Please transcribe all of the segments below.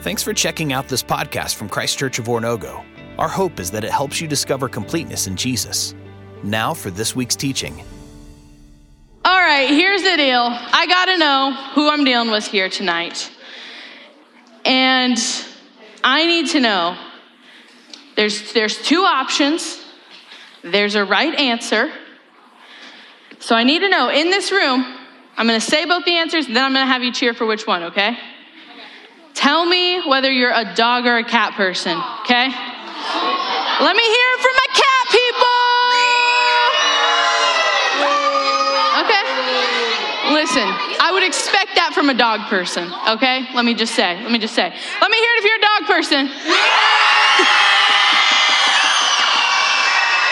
Thanks for checking out this podcast from Christ Church of Oronogo. Our hope is that it helps you discover completeness in Jesus. Now for this week's teaching. All right, here's the deal. I got to know who I'm dealing with here tonight. And I need to know there's, there's two options, there's a right answer. So I need to know in this room, I'm going to say both the answers, then I'm going to have you cheer for which one, okay? Tell me whether you're a dog or a cat person, okay? Let me hear it from my cat people. Okay? Listen, I would expect that from a dog person, okay? Let me just say, let me just say. Let me hear it if you're a dog person.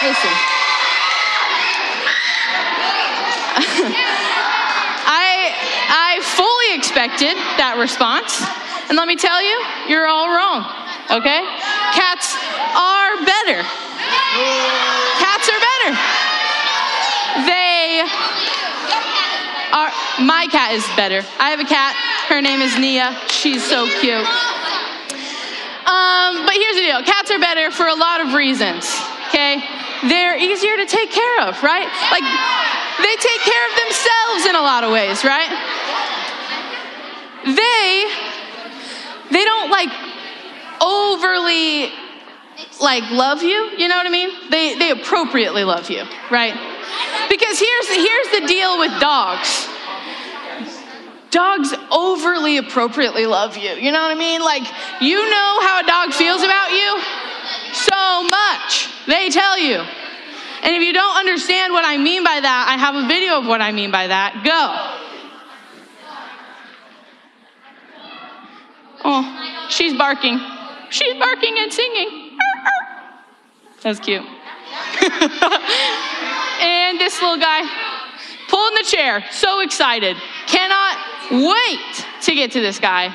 Listen. I, I fully expected that response. And let me tell you, you're all wrong, okay? Cats are better. Cats are better. They are, my cat is better. I have a cat. Her name is Nia. She's so cute. Um, but here's the deal cats are better for a lot of reasons, okay? They're easier to take care of, right? Like, they take care of themselves in a lot of ways, right? They like overly like love you, you know what I mean? They they appropriately love you, right? Because here's here's the deal with dogs. Dogs overly appropriately love you. You know what I mean? Like you know how a dog feels about you so much. They tell you. And if you don't understand what I mean by that, I have a video of what I mean by that. Go. Oh, she's barking. She's barking and singing. That's cute. and this little guy pulling the chair, so excited. Cannot wait to get to this guy.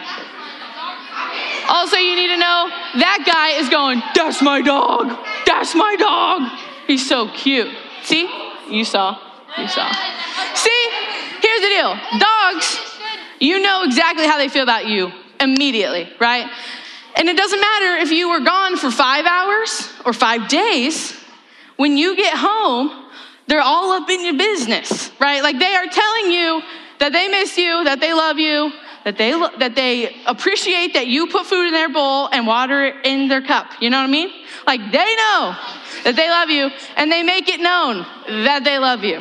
Also, you need to know that guy is going, That's my dog. That's my dog. He's so cute. See? You saw. You saw. See? Here's the deal dogs, you know exactly how they feel about you immediately, right? And it doesn't matter if you were gone for five hours or five days, when you get home, they're all up in your business, right? Like they are telling you that they miss you, that they love you, that they, that they appreciate that you put food in their bowl and water in their cup. You know what I mean? Like they know that they love you and they make it known that they love you.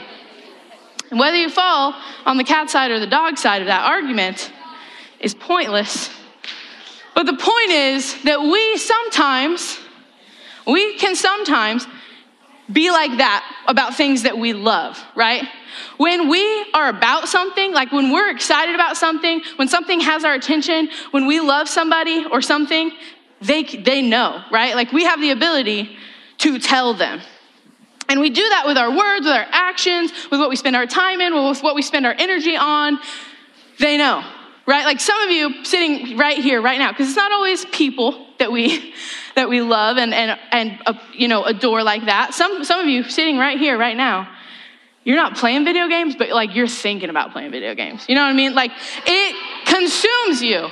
And whether you fall on the cat side or the dog side of that argument, is pointless. But the point is that we sometimes, we can sometimes be like that about things that we love, right? When we are about something, like when we're excited about something, when something has our attention, when we love somebody or something, they, they know, right? Like we have the ability to tell them. And we do that with our words, with our actions, with what we spend our time in, with what we spend our energy on. They know right? Like some of you sitting right here, right now, because it's not always people that we that we love and and and uh, you know adore like that. Some some of you sitting right here, right now, you're not playing video games, but like you're thinking about playing video games. You know what I mean? Like it consumes you.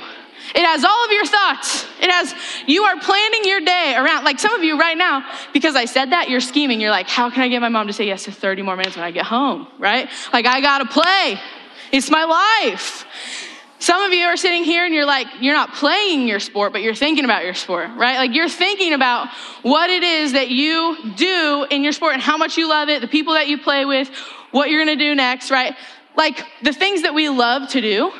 It has all of your thoughts. It has, you are planning your day around, like some of you right now, because I said that, you're scheming. You're like, how can I get my mom to say yes to 30 more minutes when I get home, right? Like, I gotta play. It's my life. Some of you are sitting here and you're like, you're not playing your sport, but you're thinking about your sport, right? Like you're thinking about what it is that you do in your sport and how much you love it, the people that you play with, what you're gonna do next, right? Like the things that we love to do,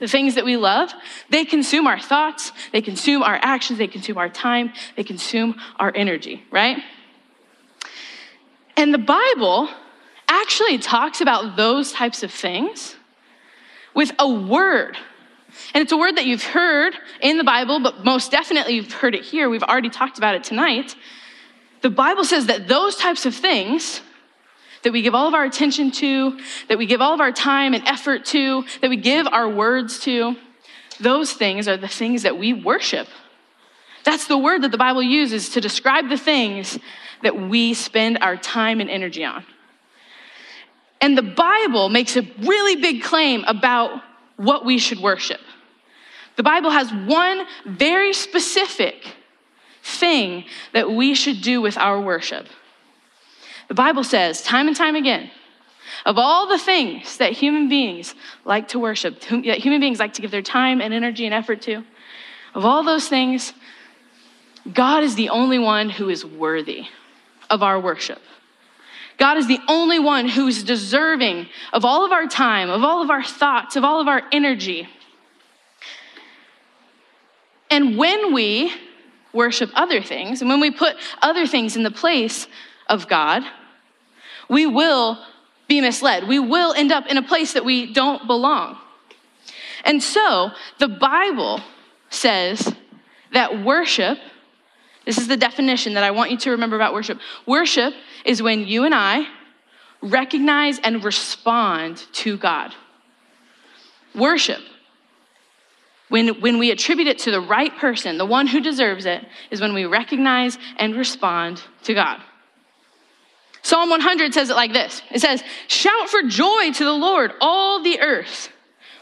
the things that we love, they consume our thoughts, they consume our actions, they consume our time, they consume our energy, right? And the Bible actually talks about those types of things with a word. And it's a word that you've heard in the Bible, but most definitely you've heard it here. We've already talked about it tonight. The Bible says that those types of things that we give all of our attention to, that we give all of our time and effort to, that we give our words to, those things are the things that we worship. That's the word that the Bible uses to describe the things that we spend our time and energy on. And the Bible makes a really big claim about what we should worship. The Bible has one very specific thing that we should do with our worship. The Bible says, time and time again, of all the things that human beings like to worship, that human beings like to give their time and energy and effort to, of all those things, God is the only one who is worthy of our worship. God is the only one who's deserving of all of our time, of all of our thoughts, of all of our energy. And when we worship other things, and when we put other things in the place of God, we will be misled. We will end up in a place that we don't belong. And so the Bible says that worship, this is the definition that I want you to remember about worship. Worship is when you and I recognize and respond to God. Worship, when, when we attribute it to the right person, the one who deserves it, is when we recognize and respond to God. Psalm 100 says it like this It says, Shout for joy to the Lord, all the earth.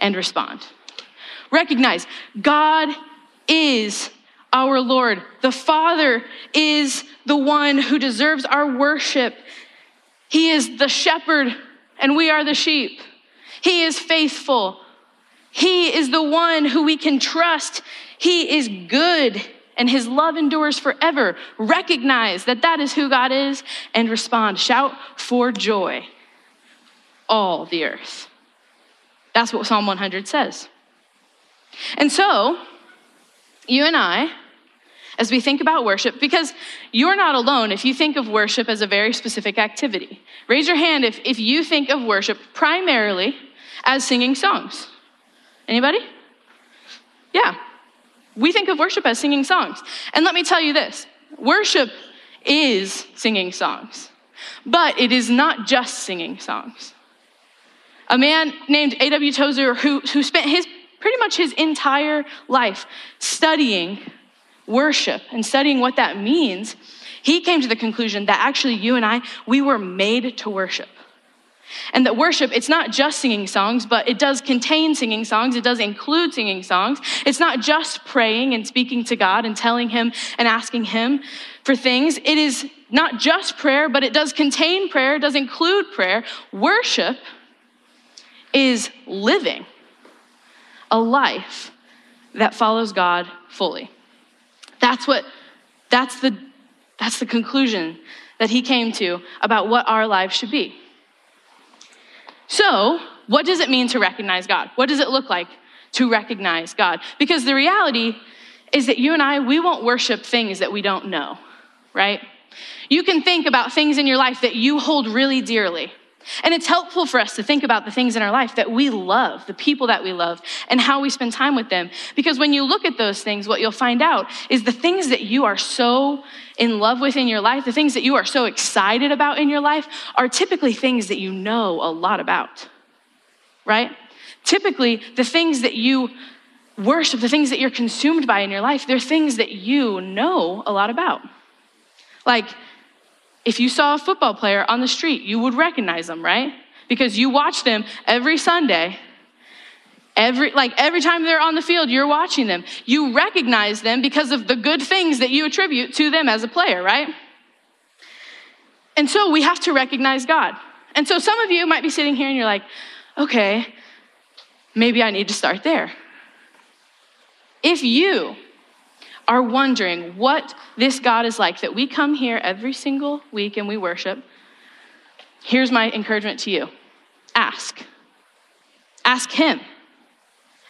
and respond. Recognize God is our Lord. The Father is the one who deserves our worship. He is the shepherd, and we are the sheep. He is faithful. He is the one who we can trust. He is good, and his love endures forever. Recognize that that is who God is and respond. Shout for joy, all the earth. That's what Psalm 100 says. And so, you and I, as we think about worship, because you're not alone if you think of worship as a very specific activity. Raise your hand if, if you think of worship primarily as singing songs. Anybody? Yeah. We think of worship as singing songs. And let me tell you this worship is singing songs, but it is not just singing songs. A man named A.W. Tozer, who, who spent his pretty much his entire life studying worship and studying what that means, he came to the conclusion that actually you and I, we were made to worship. And that worship, it's not just singing songs, but it does contain singing songs. It does include singing songs. It's not just praying and speaking to God and telling Him and asking Him for things. It is not just prayer, but it does contain prayer, it does include prayer. Worship is living a life that follows God fully. That's what, that's the, that's the conclusion that he came to about what our lives should be. So, what does it mean to recognize God? What does it look like to recognize God? Because the reality is that you and I, we won't worship things that we don't know, right? You can think about things in your life that you hold really dearly. And it's helpful for us to think about the things in our life that we love, the people that we love, and how we spend time with them. Because when you look at those things, what you'll find out is the things that you are so in love with in your life, the things that you are so excited about in your life, are typically things that you know a lot about, right? Typically, the things that you worship, the things that you're consumed by in your life, they're things that you know a lot about. Like, if you saw a football player on the street, you would recognize them, right? Because you watch them every Sunday. Every like every time they're on the field, you're watching them. You recognize them because of the good things that you attribute to them as a player, right? And so we have to recognize God. And so some of you might be sitting here and you're like, okay, maybe I need to start there. If you are wondering what this God is like, that we come here every single week and we worship, here's my encouragement to you ask. Ask Him.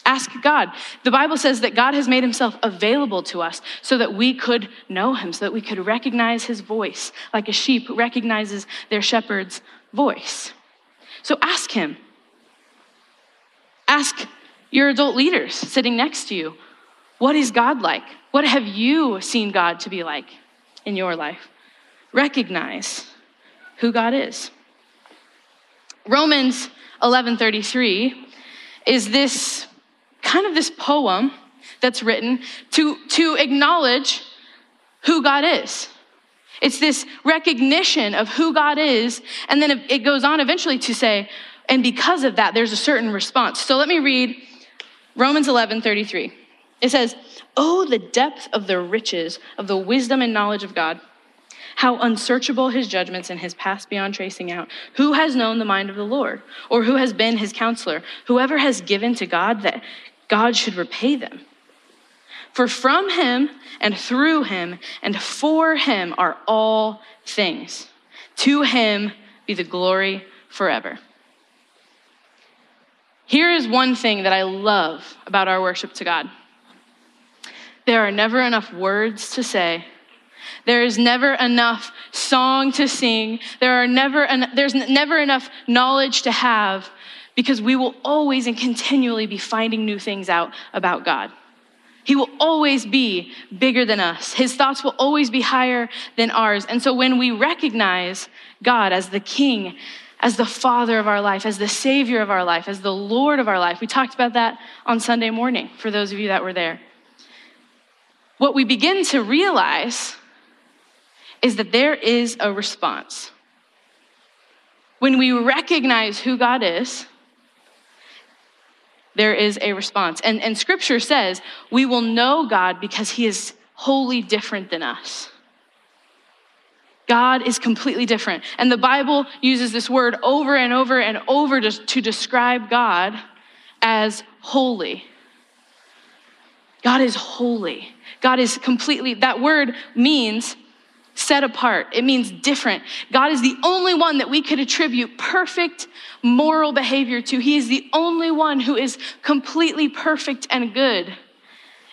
Ask God. The Bible says that God has made Himself available to us so that we could know Him, so that we could recognize His voice, like a sheep recognizes their shepherd's voice. So ask Him. Ask your adult leaders sitting next to you What is God like? What have you seen God to be like in your life? Recognize who God is. Romans 11:33 is this kind of this poem that's written to, to acknowledge who God is. It's this recognition of who God is, and then it goes on eventually to say, and because of that, there's a certain response. So let me read Romans 11 33. It says, Oh, the depth of the riches of the wisdom and knowledge of God. How unsearchable his judgments and his past beyond tracing out. Who has known the mind of the Lord? Or who has been his counselor? Whoever has given to God that God should repay them. For from him and through him and for him are all things. To him be the glory forever. Here is one thing that I love about our worship to God there are never enough words to say. There is never enough song to sing. There are never en- there's never enough knowledge to have because we will always and continually be finding new things out about God. He will always be bigger than us. His thoughts will always be higher than ours. And so when we recognize God as the King, as the Father of our life, as the Savior of our life, as the Lord of our life. We talked about that on Sunday morning for those of you that were there. What we begin to realize is that there is a response. When we recognize who God is, there is a response. And, and scripture says we will know God because he is wholly different than us. God is completely different. And the Bible uses this word over and over and over to, to describe God as holy. God is holy. God is completely, that word means set apart. It means different. God is the only one that we could attribute perfect moral behavior to. He is the only one who is completely perfect and good.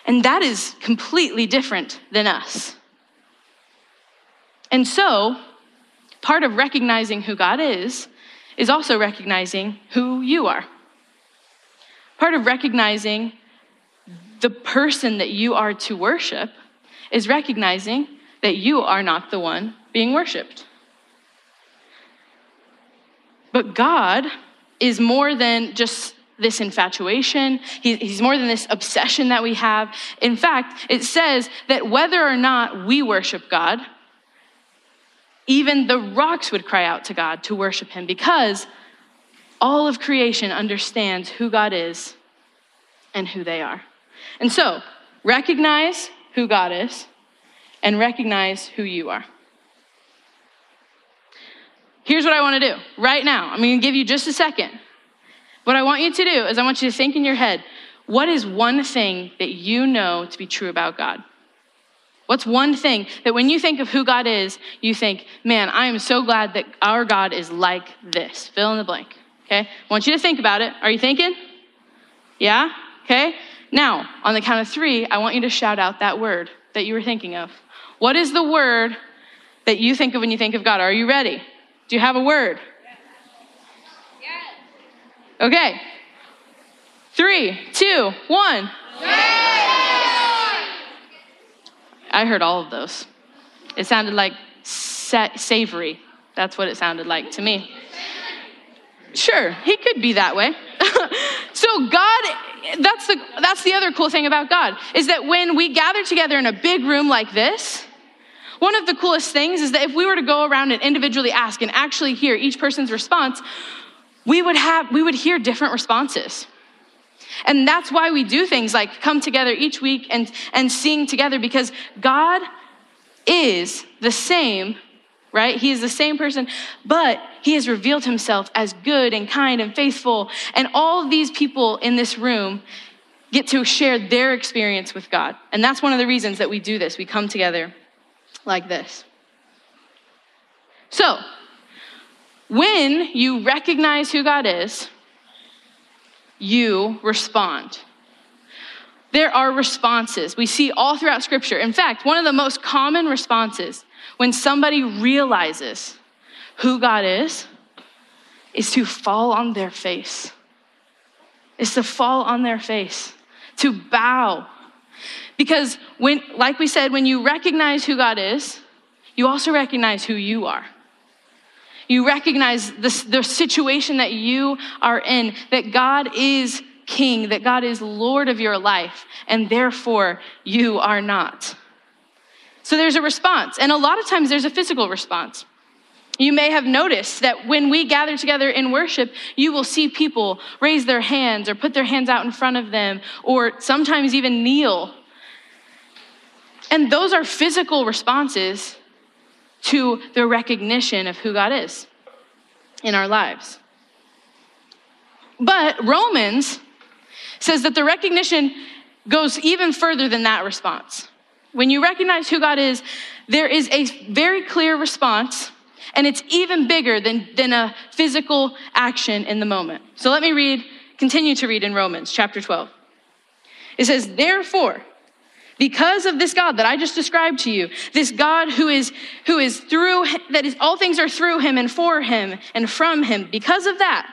And that is completely different than us. And so, part of recognizing who God is, is also recognizing who you are. Part of recognizing the person that you are to worship is recognizing that you are not the one being worshiped. But God is more than just this infatuation. He, he's more than this obsession that we have. In fact, it says that whether or not we worship God, even the rocks would cry out to God to worship him because all of creation understands who God is and who they are. And so, recognize who God is and recognize who you are. Here's what I want to do right now. I'm going to give you just a second. What I want you to do is, I want you to think in your head what is one thing that you know to be true about God? What's one thing that when you think of who God is, you think, man, I am so glad that our God is like this? Fill in the blank. Okay? I want you to think about it. Are you thinking? Yeah? Okay? Now, on the count of three, I want you to shout out that word that you were thinking of. What is the word that you think of when you think of God? Are you ready? Do you have a word? Yes. Okay. Three, two, one. I heard all of those. It sounded like sa- savory. That's what it sounded like to me. Sure, he could be that way. So God that's the that's the other cool thing about God is that when we gather together in a big room like this, one of the coolest things is that if we were to go around and individually ask and actually hear each person's response, we would have we would hear different responses. And that's why we do things like come together each week and, and sing together because God is the same, right? He is the same person, but he has revealed himself as good and kind and faithful. And all these people in this room get to share their experience with God. And that's one of the reasons that we do this. We come together like this. So, when you recognize who God is, you respond. There are responses we see all throughout Scripture. In fact, one of the most common responses when somebody realizes who God is is to fall on their face, is to fall on their face, to bow. Because when, like we said, when you recognize who God is, you also recognize who you are. You recognize the, the situation that you are in, that God is king, that God is Lord of your life, and therefore you are not. So there's a response, and a lot of times there's a physical response. You may have noticed that when we gather together in worship, you will see people raise their hands or put their hands out in front of them, or sometimes even kneel. And those are physical responses to the recognition of who God is in our lives. But Romans says that the recognition goes even further than that response. When you recognize who God is, there is a very clear response, and it's even bigger than, than a physical action in the moment. So let me read, continue to read in Romans chapter 12. It says, Therefore, because of this God that I just described to you, this God who is who is through that is all things are through him and for him and from him. Because of that,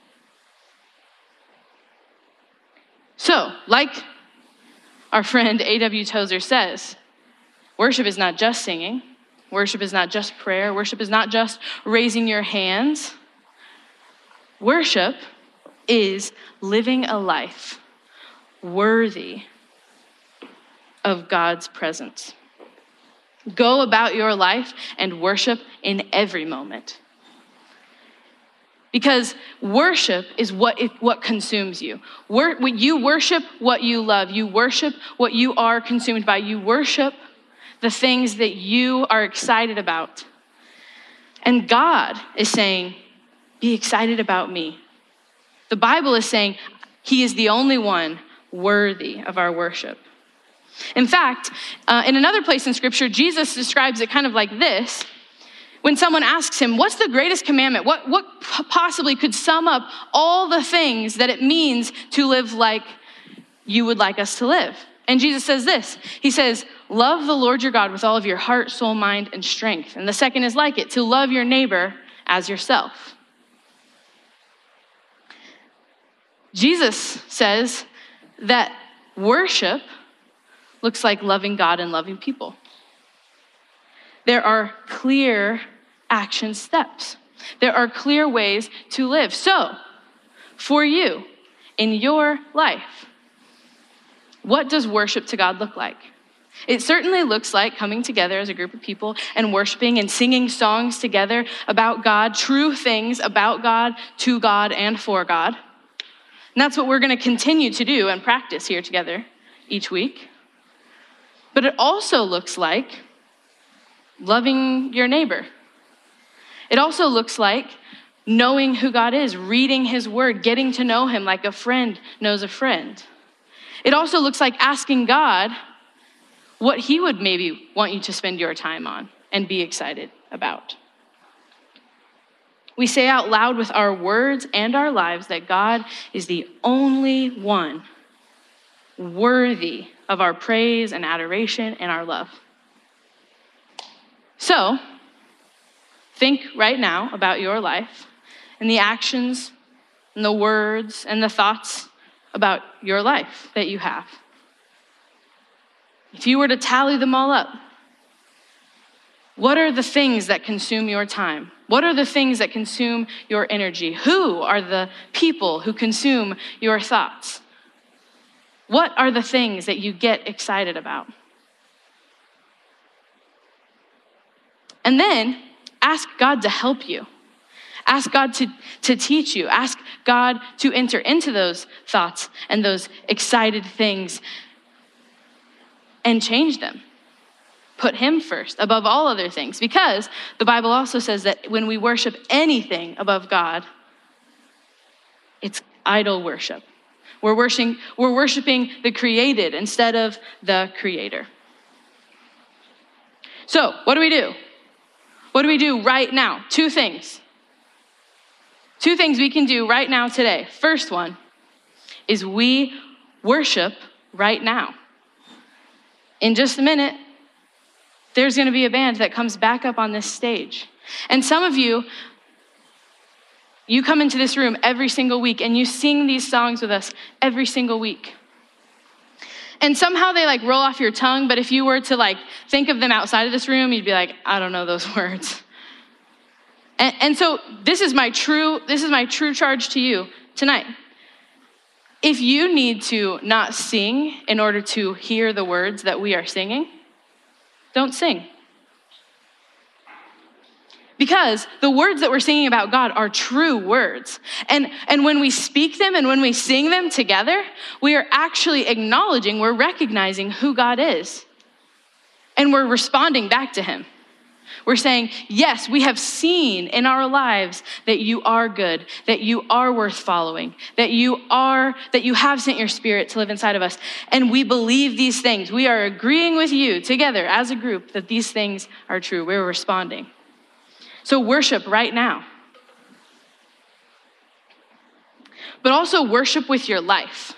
So, like our friend A.W. Tozer says, worship is not just singing, worship is not just prayer, worship is not just raising your hands. Worship is living a life worthy of God's presence. Go about your life and worship in every moment. Because worship is what, it, what consumes you. Wor- you worship what you love. You worship what you are consumed by. You worship the things that you are excited about. And God is saying, Be excited about me. The Bible is saying, He is the only one worthy of our worship. In fact, uh, in another place in Scripture, Jesus describes it kind of like this. When someone asks him, What's the greatest commandment? What, what possibly could sum up all the things that it means to live like you would like us to live? And Jesus says this He says, Love the Lord your God with all of your heart, soul, mind, and strength. And the second is like it, to love your neighbor as yourself. Jesus says that worship looks like loving God and loving people. There are clear action steps, there are clear ways to live. So, for you, in your life, what does worship to God look like? It certainly looks like coming together as a group of people and worshiping and singing songs together about God, true things about God, to God, and for God. And that's what we're going to continue to do and practice here together each week. But it also looks like loving your neighbor. It also looks like knowing who God is, reading His Word, getting to know Him like a friend knows a friend. It also looks like asking God what He would maybe want you to spend your time on and be excited about. We say out loud with our words and our lives that God is the only one worthy of our praise and adoration and our love. So, think right now about your life and the actions and the words and the thoughts about your life that you have. If you were to tally them all up, what are the things that consume your time? What are the things that consume your energy? Who are the people who consume your thoughts? What are the things that you get excited about? And then ask God to help you. Ask God to, to teach you. Ask God to enter into those thoughts and those excited things and change them. Put Him first above all other things because the Bible also says that when we worship anything above God, it's idol worship. We're worshiping, we're worshiping the created instead of the creator. So, what do we do? What do we do right now? Two things. Two things we can do right now today. First one is we worship right now. In just a minute, there's going to be a band that comes back up on this stage. And some of you, you come into this room every single week and you sing these songs with us every single week. And somehow they like roll off your tongue, but if you were to like think of them outside of this room, you'd be like, I don't know those words. And, and so this is my true, this is my true charge to you tonight. If you need to not sing in order to hear the words that we are singing, don't sing. Because the words that we're singing about God are true words. And, and when we speak them and when we sing them together, we are actually acknowledging, we're recognizing who God is. And we're responding back to Him. We're saying, Yes, we have seen in our lives that you are good, that you are worth following, that you are, that you have sent your spirit to live inside of us. And we believe these things. We are agreeing with you together as a group that these things are true. We're responding. So worship right now. But also worship with your life.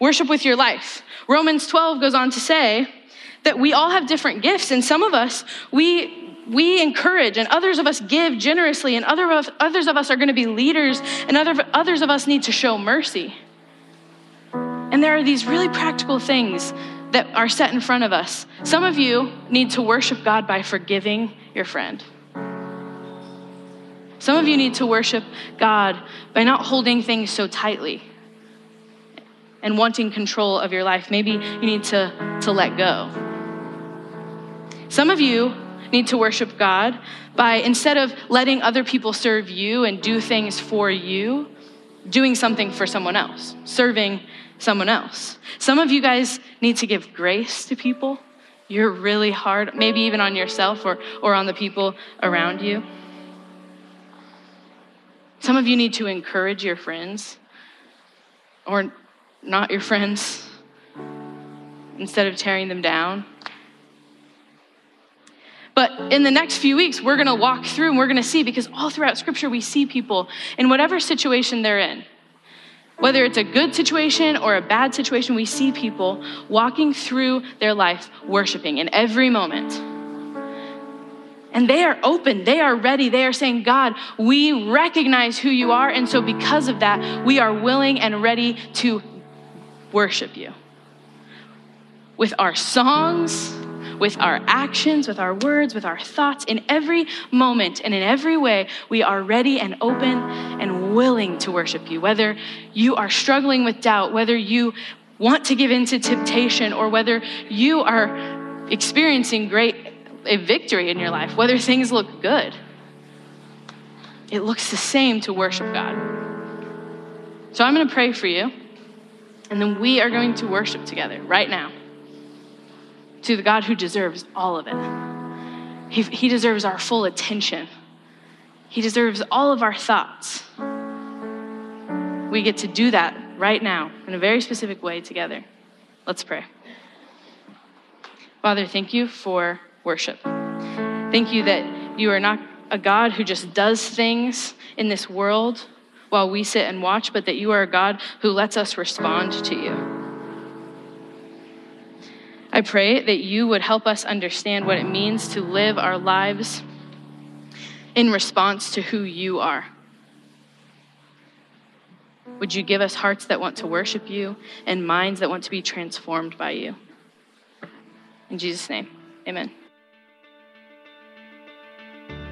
Worship with your life. Romans 12 goes on to say that we all have different gifts, and some of us, we we encourage and others of us give generously and other of, others of us are going to be leaders and other, others of us need to show mercy and there are these really practical things that are set in front of us. Some of you need to worship God by forgiving your friend. Some of you need to worship God by not holding things so tightly and wanting control of your life. Maybe you need to, to let go. Some of you need to worship God by instead of letting other people serve you and do things for you, doing something for someone else, serving someone else. Some of you guys need to give grace to people. You're really hard, maybe even on yourself or, or on the people around you. Some of you need to encourage your friends or not your friends instead of tearing them down. But in the next few weeks, we're going to walk through and we're going to see because all throughout Scripture, we see people in whatever situation they're in whether it's a good situation or a bad situation, we see people walking through their life worshiping in every moment. And they are open, they are ready, they are saying, God, we recognize who you are. And so, because of that, we are willing and ready to worship you with our songs with our actions, with our words, with our thoughts, in every moment and in every way, we are ready and open and willing to worship you. Whether you are struggling with doubt, whether you want to give in to temptation, or whether you are experiencing great a victory in your life, whether things look good. It looks the same to worship God. So I'm going to pray for you, and then we are going to worship together right now to the God who deserves all of it. He, he deserves our full attention, He deserves all of our thoughts. We get to do that right now in a very specific way together. Let's pray. Father, thank you for worship. Thank you that you are not a God who just does things in this world while we sit and watch, but that you are a God who lets us respond to you. I pray that you would help us understand what it means to live our lives in response to who you are. Would you give us hearts that want to worship you and minds that want to be transformed by you? In Jesus' name, amen.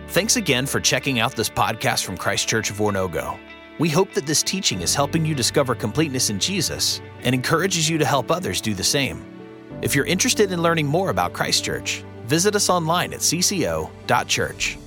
Thanks again for checking out this podcast from Christ Church of Oronogo. We hope that this teaching is helping you discover completeness in Jesus and encourages you to help others do the same. If you're interested in learning more about Christ Church, visit us online at cco.church.